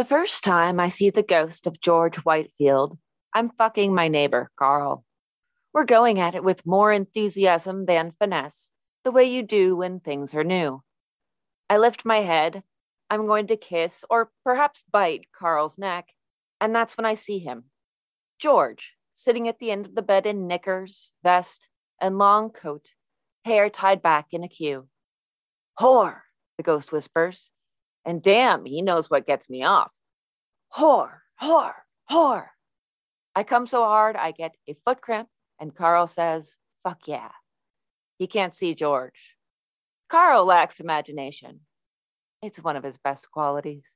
The first time I see the ghost of George Whitefield, I'm fucking my neighbor, Carl. We're going at it with more enthusiasm than finesse, the way you do when things are new. I lift my head. I'm going to kiss or perhaps bite Carl's neck, and that's when I see him. George, sitting at the end of the bed in knickers, vest, and long coat, hair tied back in a queue. Whore, the ghost whispers, and damn, he knows what gets me off. Whore, whore, whore. I come so hard, I get a foot cramp, and Carl says, fuck yeah. He can't see George. Carl lacks imagination. It's one of his best qualities.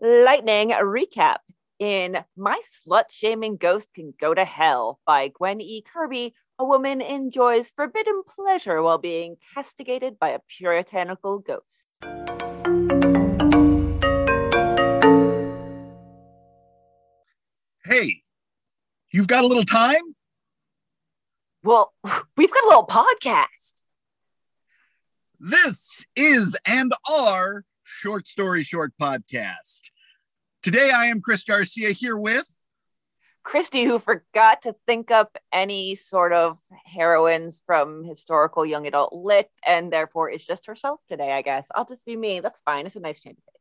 Lightning recap in My Slut Shaming Ghost Can Go to Hell by Gwen E. Kirby. A woman enjoys forbidden pleasure while being castigated by a puritanical ghost. Hey, you've got a little time? Well, we've got a little podcast. This is and our Short Story Short podcast. Today I am Chris Garcia here with Christy, who forgot to think up any sort of heroines from historical young adult lit, and therefore is just herself today, I guess. I'll just be me. That's fine. It's a nice change of pace.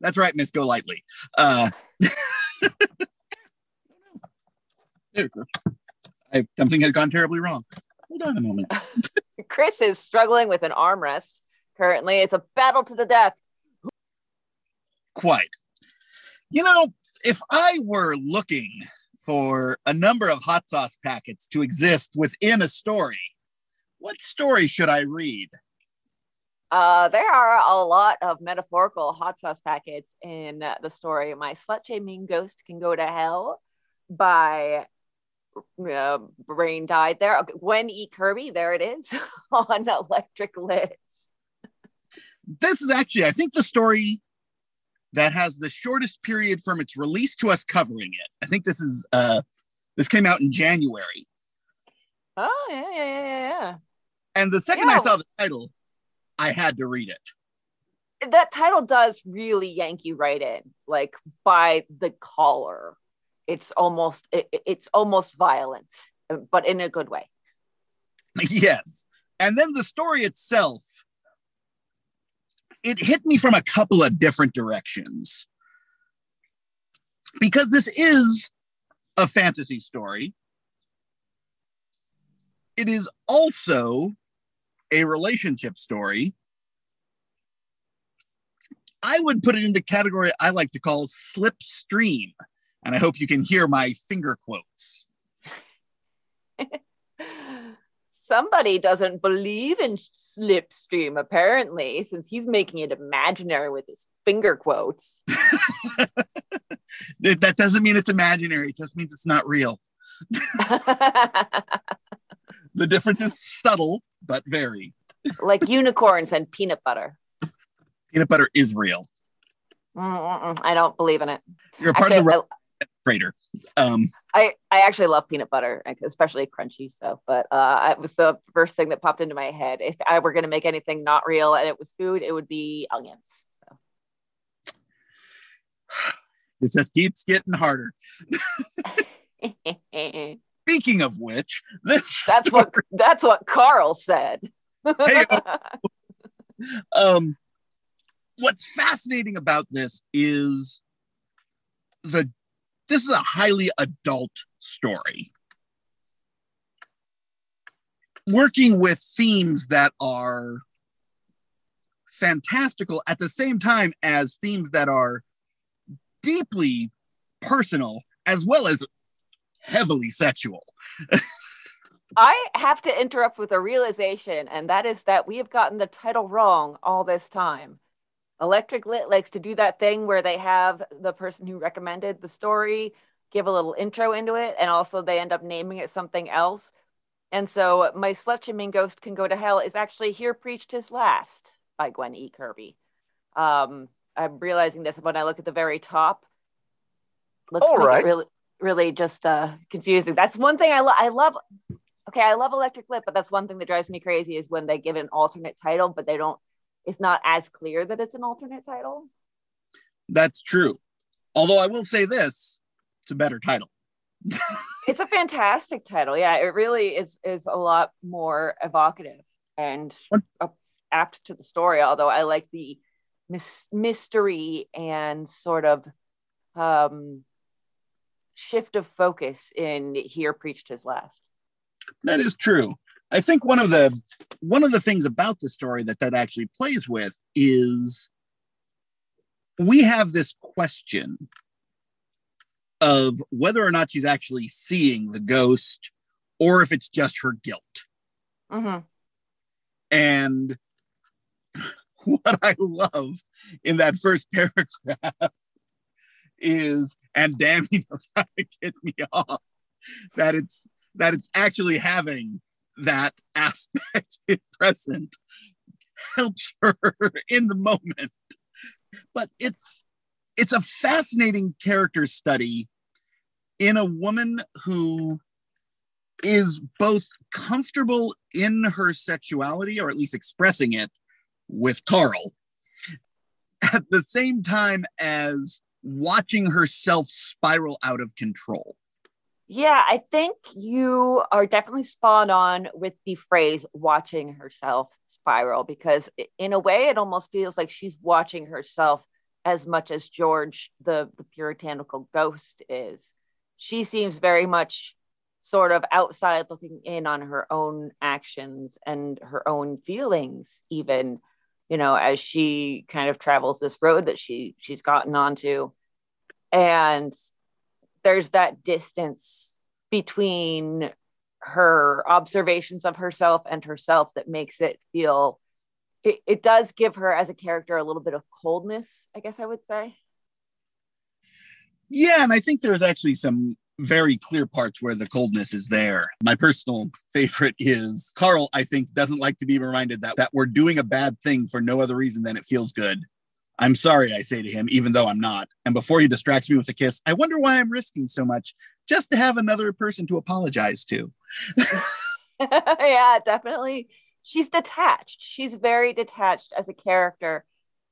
That's right, Miss Golightly. Uh, I, something has gone terribly wrong. Hold on a moment. Chris is struggling with an armrest currently. It's a battle to the death. Quite. You know, if I were looking for a number of hot sauce packets to exist within a story, what story should I read? Uh, there are a lot of metaphorical hot sauce packets in the story. My slut shaming ghost can go to hell by uh, brain died there. Gwen E. Kirby, there it is on Electric Lit. This is actually, I think, the story that has the shortest period from its release to us covering it. I think this is uh this came out in January. Oh yeah, yeah, yeah, yeah. And the second Yeah. I saw the title, I had to read it. That title does really yank you right in, like by the collar. It's almost it, it's almost violent, but in a good way. yes. And then the story itself, it hit me from a couple of different directions. Because this is a fantasy story, it is also a relationship story. I would put it in the category I like to call slipstream. And I hope you can hear my finger quotes. Somebody doesn't believe in slipstream, apparently, since he's making it imaginary with his finger quotes. That doesn't mean it's imaginary, it just means it's not real. The difference is subtle, but very. like unicorns and peanut butter. Peanut butter is real. Mm-mm-mm, I don't believe in it. You're a part Actually, of the trader. Um, I, I actually love peanut butter, especially crunchy. So, but uh, it was the first thing that popped into my head. If I were going to make anything not real and it was food, it would be onions. So, it just keeps getting harder. Speaking of which, this that's what that's what Carl said. Hey, um, what's fascinating about this is the this is a highly adult story working with themes that are fantastical at the same time as themes that are deeply personal as well as heavily sexual I have to interrupt with a realization, and that is that we have gotten the title wrong all this time. Electric Lit likes to do that thing where they have the person who recommended the story give a little intro into it, and also they end up naming it something else. And so, My Slut Shaming Ghost Can Go to Hell is actually Here Preached His Last by Gwen E. Kirby. Um, I'm realizing this when I look at the very top. Let's All right. really, really just uh, confusing. That's one thing I, lo- I love okay, I love Electric Lit, but that's one thing that drives me crazy is when they give an alternate title, but they don't it's not as clear that it's an alternate title. That's true. Although I will say this, it's a better title. it's a fantastic title. Yeah, it really is is a lot more evocative and apt to the story. Although I like the mis- mystery and sort of um, shift of focus in "Here Preached His Last." That is true. I think one of the one of the things about the story that that actually plays with is we have this question of whether or not she's actually seeing the ghost or if it's just her guilt. Mm-hmm. And what I love in that first paragraph is, and damn, he knows how to get me off, that it's that it's actually having that aspect is present helps her in the moment. But it's it's a fascinating character study in a woman who is both comfortable in her sexuality or at least expressing it with Carl at the same time as watching herself spiral out of control. Yeah, I think you are definitely spot on with the phrase watching herself spiral because, in a way, it almost feels like she's watching herself as much as George, the, the puritanical ghost, is. She seems very much sort of outside looking in on her own actions and her own feelings, even, you know, as she kind of travels this road that she she's gotten onto. And there's that distance between her observations of herself and herself that makes it feel it, it does give her as a character a little bit of coldness i guess i would say yeah and i think there's actually some very clear parts where the coldness is there. My personal favorite is Carl, I think, doesn't like to be reminded that, that we're doing a bad thing for no other reason than it feels good. I'm sorry, I say to him, even though I'm not. And before he distracts me with a kiss, I wonder why I'm risking so much just to have another person to apologize to. yeah, definitely. She's detached. She's very detached as a character.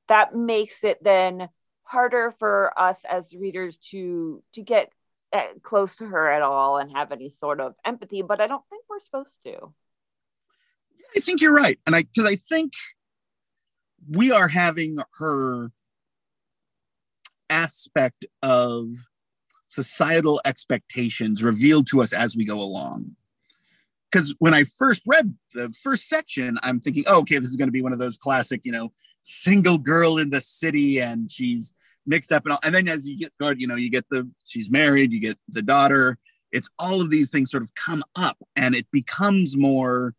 That makes it then harder for us as readers to to get eh, close to her at all and have any sort of empathy. But I don't think we're supposed to. I think you're right, and I because I think we are having her aspect of societal expectations revealed to us as we go along. Because when I first read the first section, I'm thinking, oh, okay, this is going to be one of those classic, you know, single girl in the city and she's mixed up and all. And then as you get, you know, you get the, she's married, you get the daughter. It's all of these things sort of come up and it becomes more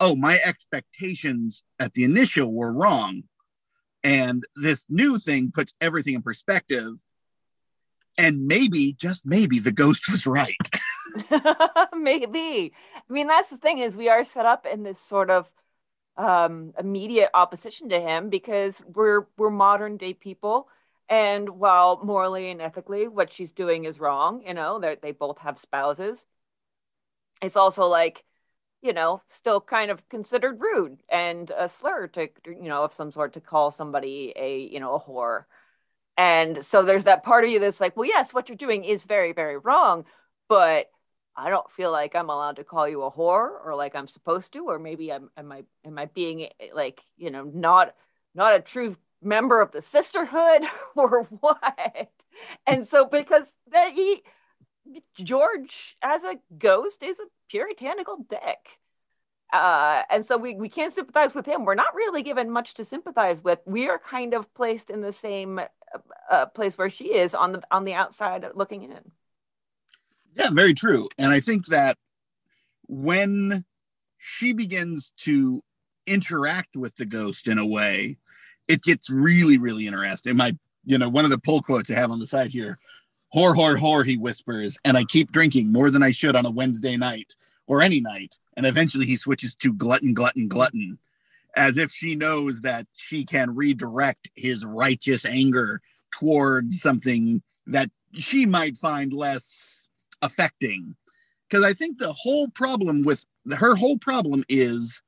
oh, my expectations at the initial were wrong. And this new thing puts everything in perspective. And maybe, just maybe, the ghost was right. maybe. I mean, that's the thing is we are set up in this sort of um, immediate opposition to him because we're we're modern day people, and while morally and ethically what she's doing is wrong, you know, they they both have spouses. It's also like you know, still kind of considered rude and a slur to, you know, of some sort to call somebody a, you know, a whore. And so there's that part of you that's like, well, yes, what you're doing is very, very wrong, but I don't feel like I'm allowed to call you a whore or like I'm supposed to, or maybe I'm, am I, am I being eh, like, you know, not, not a true member of the sisterhood or what? And so because that he, George as a ghost is a puritanical dick. Uh, and so we, we can't sympathize with him. We're not really given much to sympathize with. We are kind of placed in the same uh, place where she is on the on the outside looking in. Yeah, very true. And I think that when she begins to interact with the ghost in a way, it gets really, really interesting. My, you know, one of the pull quotes I have on the side here Whore, whore, whore, he whispers, and I keep drinking more than I should on a Wednesday night or any night. And eventually he switches to glutton, glutton, glutton, as if she knows that she can redirect his righteous anger towards something that she might find less affecting. Because I think the whole problem with her whole problem is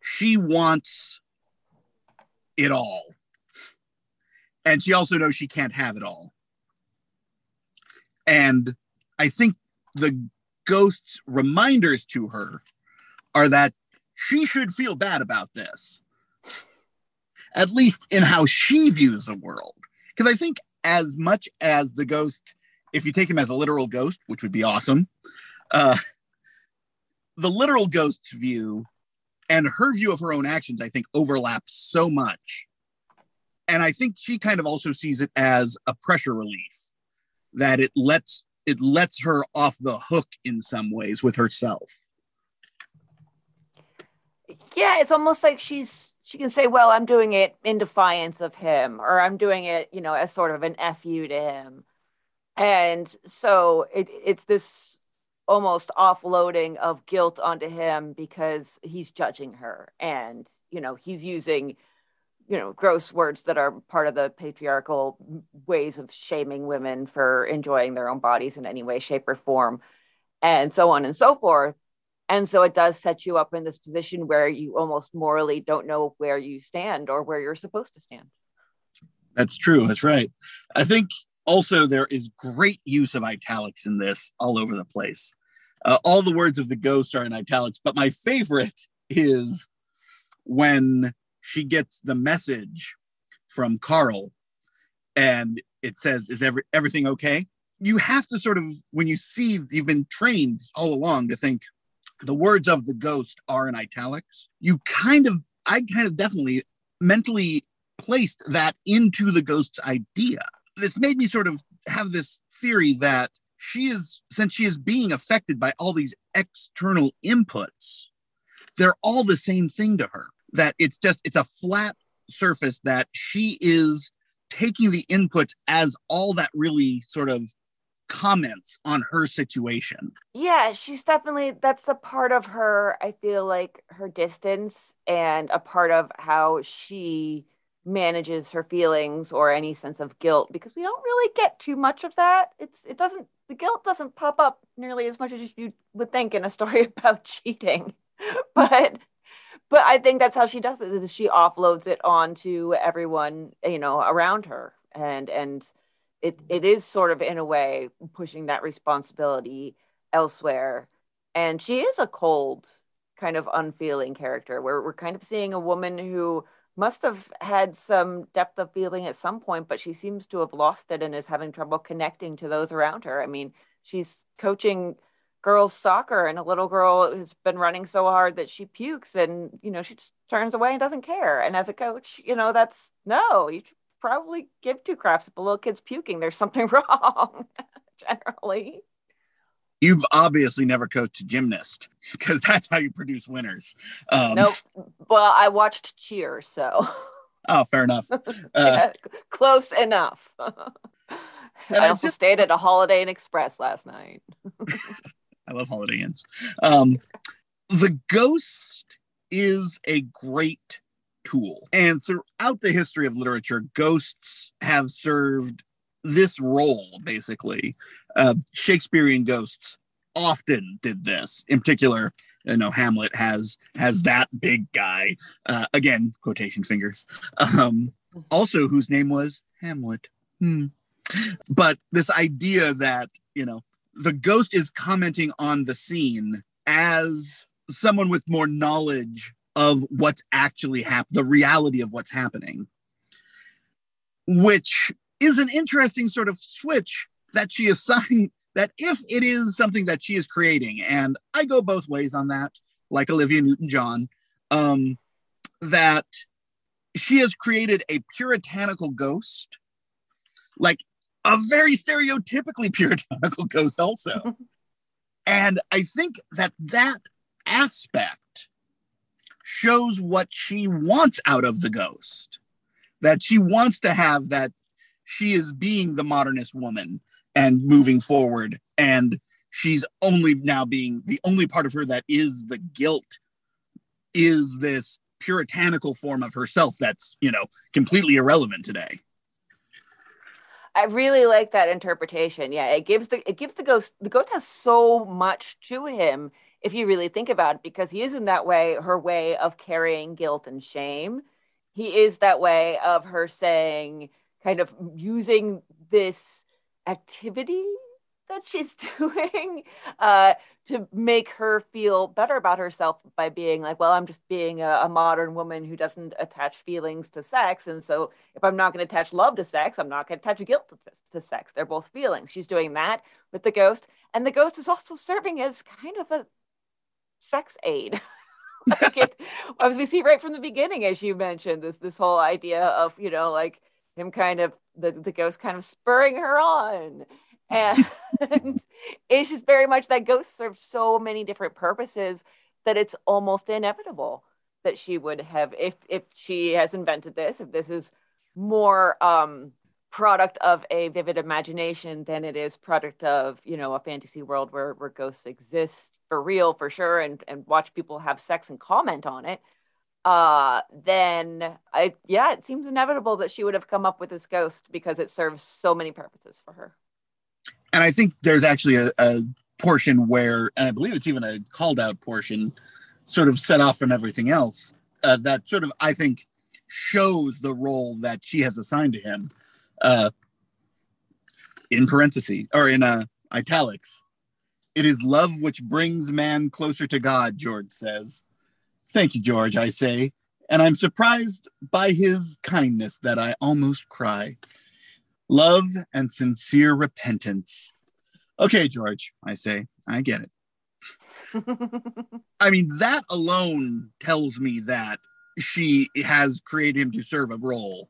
she wants it all. And she also knows she can't have it all. And I think the ghost's reminders to her are that she should feel bad about this, at least in how she views the world. Because I think, as much as the ghost, if you take him as a literal ghost, which would be awesome, uh, the literal ghost's view and her view of her own actions, I think, overlap so much. And I think she kind of also sees it as a pressure relief that it lets it lets her off the hook in some ways with herself. Yeah, it's almost like she's she can say, "Well, I'm doing it in defiance of him," or "I'm doing it, you know, as sort of an fu to him," and so it, it's this almost offloading of guilt onto him because he's judging her and you know he's using you know gross words that are part of the patriarchal ways of shaming women for enjoying their own bodies in any way shape or form and so on and so forth. And so it does set you up in this position where you almost morally don't know where you stand or where you're supposed to stand. That's true that's right. I think also there is great use of italics in this all over the place. Uh, all the words of the ghost are in italics, but my favorite is when she gets the message from Carl and it says, Is every, everything okay? You have to sort of, when you see, you've been trained all along to think the words of the ghost are in italics. You kind of, I kind of definitely mentally placed that into the ghost's idea. This made me sort of have this theory that she is since she is being affected by all these external inputs they're all the same thing to her that it's just it's a flat surface that she is taking the input as all that really sort of comments on her situation. Yeah she's definitely that's a part of her i feel like her distance and a part of how she manages her feelings or any sense of guilt because we don't really get too much of that. It's it doesn't the guilt doesn't pop up nearly as much as you would think in a story about cheating. But but i think that's how she does it is she offloads it onto everyone you know around her. And and it it is sort of in a way pushing that responsibility elsewhere. And she is a cold kind of unfeeling character. Where we're kind of seeing a woman who must have had some depth of feeling at some point, but she seems to have lost it and is having trouble connecting to those around her. I mean, she's coaching girls soccer and a little girl who's been running so hard that she pukes and you know she just turns away and doesn't care and as a coach you know that's no you probably give two craps if a little kid's puking there's something wrong generally you've obviously never coached a gymnast because that's how you produce winners. Um, nope. Well, I watched cheer, so. Oh, fair enough. Uh, close enough. I also just, stayed at a Holiday Inn Express last night. I love Holiday Inns. Um, the ghost is a great tool. And throughout the history of literature, ghosts have served this role basically uh, shakespearean ghosts often did this in particular you know hamlet has has that big guy uh, again quotation fingers um, also whose name was hamlet hmm. but this idea that you know the ghost is commenting on the scene as someone with more knowledge of what's actually happening the reality of what's happening which is an interesting sort of switch that she assigned that if it is something that she is creating, and I go both ways on that, like Olivia Newton John, um, that she has created a puritanical ghost, like a very stereotypically puritanical ghost, also. and I think that that aspect shows what she wants out of the ghost, that she wants to have that she is being the modernist woman and moving forward and she's only now being the only part of her that is the guilt is this puritanical form of herself that's you know completely irrelevant today i really like that interpretation. Yeah it gives the it gives the ghost the ghost has so much to him if you really think about it because he is in that way her way of carrying guilt and shame. He is that way of her saying, kind of using this activity that she's doing uh, to make her feel better about herself by being like, well, I'm just being a, a modern woman who doesn't attach feelings to sex. And so if I'm not going to attach love to sex, I'm not going to attach guilt to, to sex. They're both feelings. She's doing that with the ghost. And the ghost is also serving as kind of a sex aid. like it, as we see right from the beginning, as you mentioned, this this whole idea of you know like him kind of the the ghost kind of spurring her on, and it's just very much that ghost serves so many different purposes that it's almost inevitable that she would have if if she has invented this if this is more um product of a vivid imagination than it is product of you know a fantasy world where where ghosts exist for real for sure and and watch people have sex and comment on it uh then i yeah it seems inevitable that she would have come up with this ghost because it serves so many purposes for her and i think there's actually a, a portion where and i believe it's even a called out portion sort of set off from everything else uh, that sort of i think shows the role that she has assigned to him uh, in parentheses or in uh, italics. It is love which brings man closer to God, George says. Thank you, George, I say, and I'm surprised by his kindness that I almost cry. Love and sincere repentance. Okay, George, I say, I get it. I mean, that alone tells me that she has created him to serve a role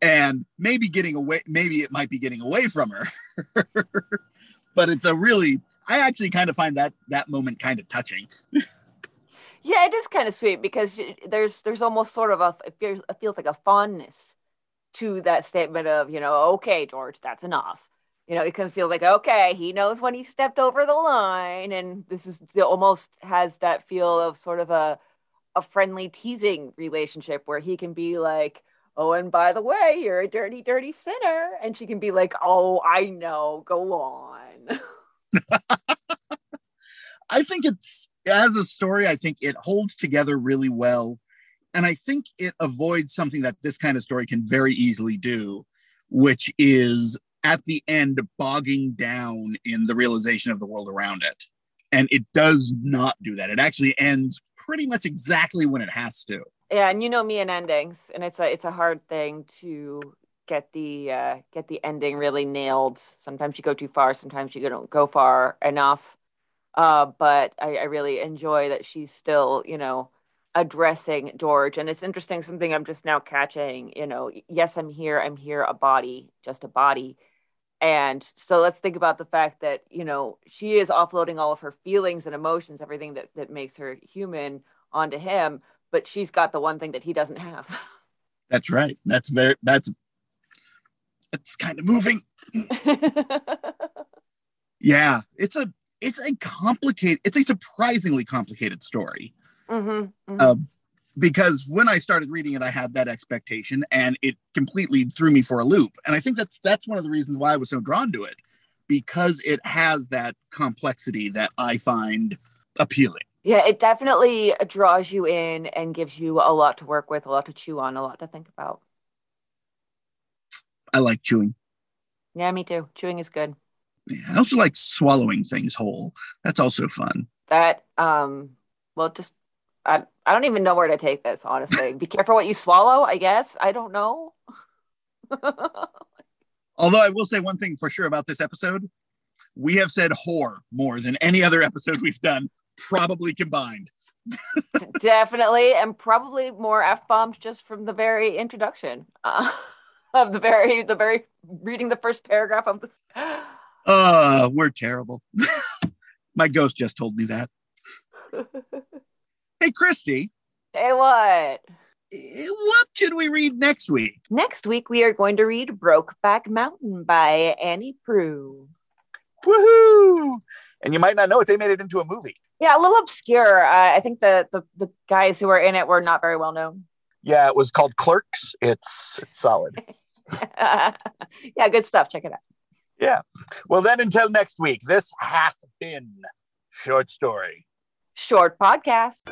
and maybe getting away maybe it might be getting away from her but it's a really i actually kind of find that that moment kind of touching yeah it is kind of sweet because there's there's almost sort of a it feels, it feels like a fondness to that statement of you know okay george that's enough you know it of feels like okay he knows when he stepped over the line and this is almost has that feel of sort of a a friendly teasing relationship where he can be like oh, and by the way, you're a dirty, dirty sinner. And she can be like, oh, I know, go on. I think it's, as a story, I think it holds together really well. And I think it avoids something that this kind of story can very easily do, which is at the end bogging down in the realization of the world around it. And it does not do that. It actually ends pretty much exactly when it has to yeah and you know me and endings and it's a it's a hard thing to get the uh, get the ending really nailed sometimes you go too far sometimes you don't go far enough uh, but I, I really enjoy that she's still you know addressing george and it's interesting something i'm just now catching you know yes i'm here i'm here a body just a body and so let's think about the fact that you know she is offloading all of her feelings and emotions everything that that makes her human onto him but she's got the one thing that he doesn't have. That's right. That's very that's it's kind of moving. yeah, it's a it's a complicated it's a surprisingly complicated story. Mm-hmm, mm-hmm. Uh, because when I started reading it, I had that expectation, and it completely threw me for a loop. And I think that that's one of the reasons why I was so drawn to it, because it has that complexity that I find appealing. Yeah, it definitely draws you in and gives you a lot to work with, a lot to chew on, a lot to think about. I like chewing. Yeah, me too. Chewing is good. Yeah, I also like swallowing things whole. That's also fun. That um well just I I don't even know where to take this, honestly. Be careful what you swallow, I guess. I don't know. Although I will say one thing for sure about this episode. We have said whore more than any other episode we've done probably combined. Definitely, and probably more f bombs just from the very introduction uh, of the very the very reading the first paragraph of this. Uh, we're terrible. My ghost just told me that. Hey, Christy. Hey, what? Eh, what should we read next week? Next week, we are going to read Brokeback Mountain by Annie Proulx. Woohoo! And you might not know it, they made it into a movie. Yeah, a little obscure. Uh, I think the, the the guys who were in it were not very well known. Yeah, it was called Clerks. It's it's solid. yeah, good stuff. Check it out. Yeah. Well, then until next week, this hath been Short Story. Short podcast.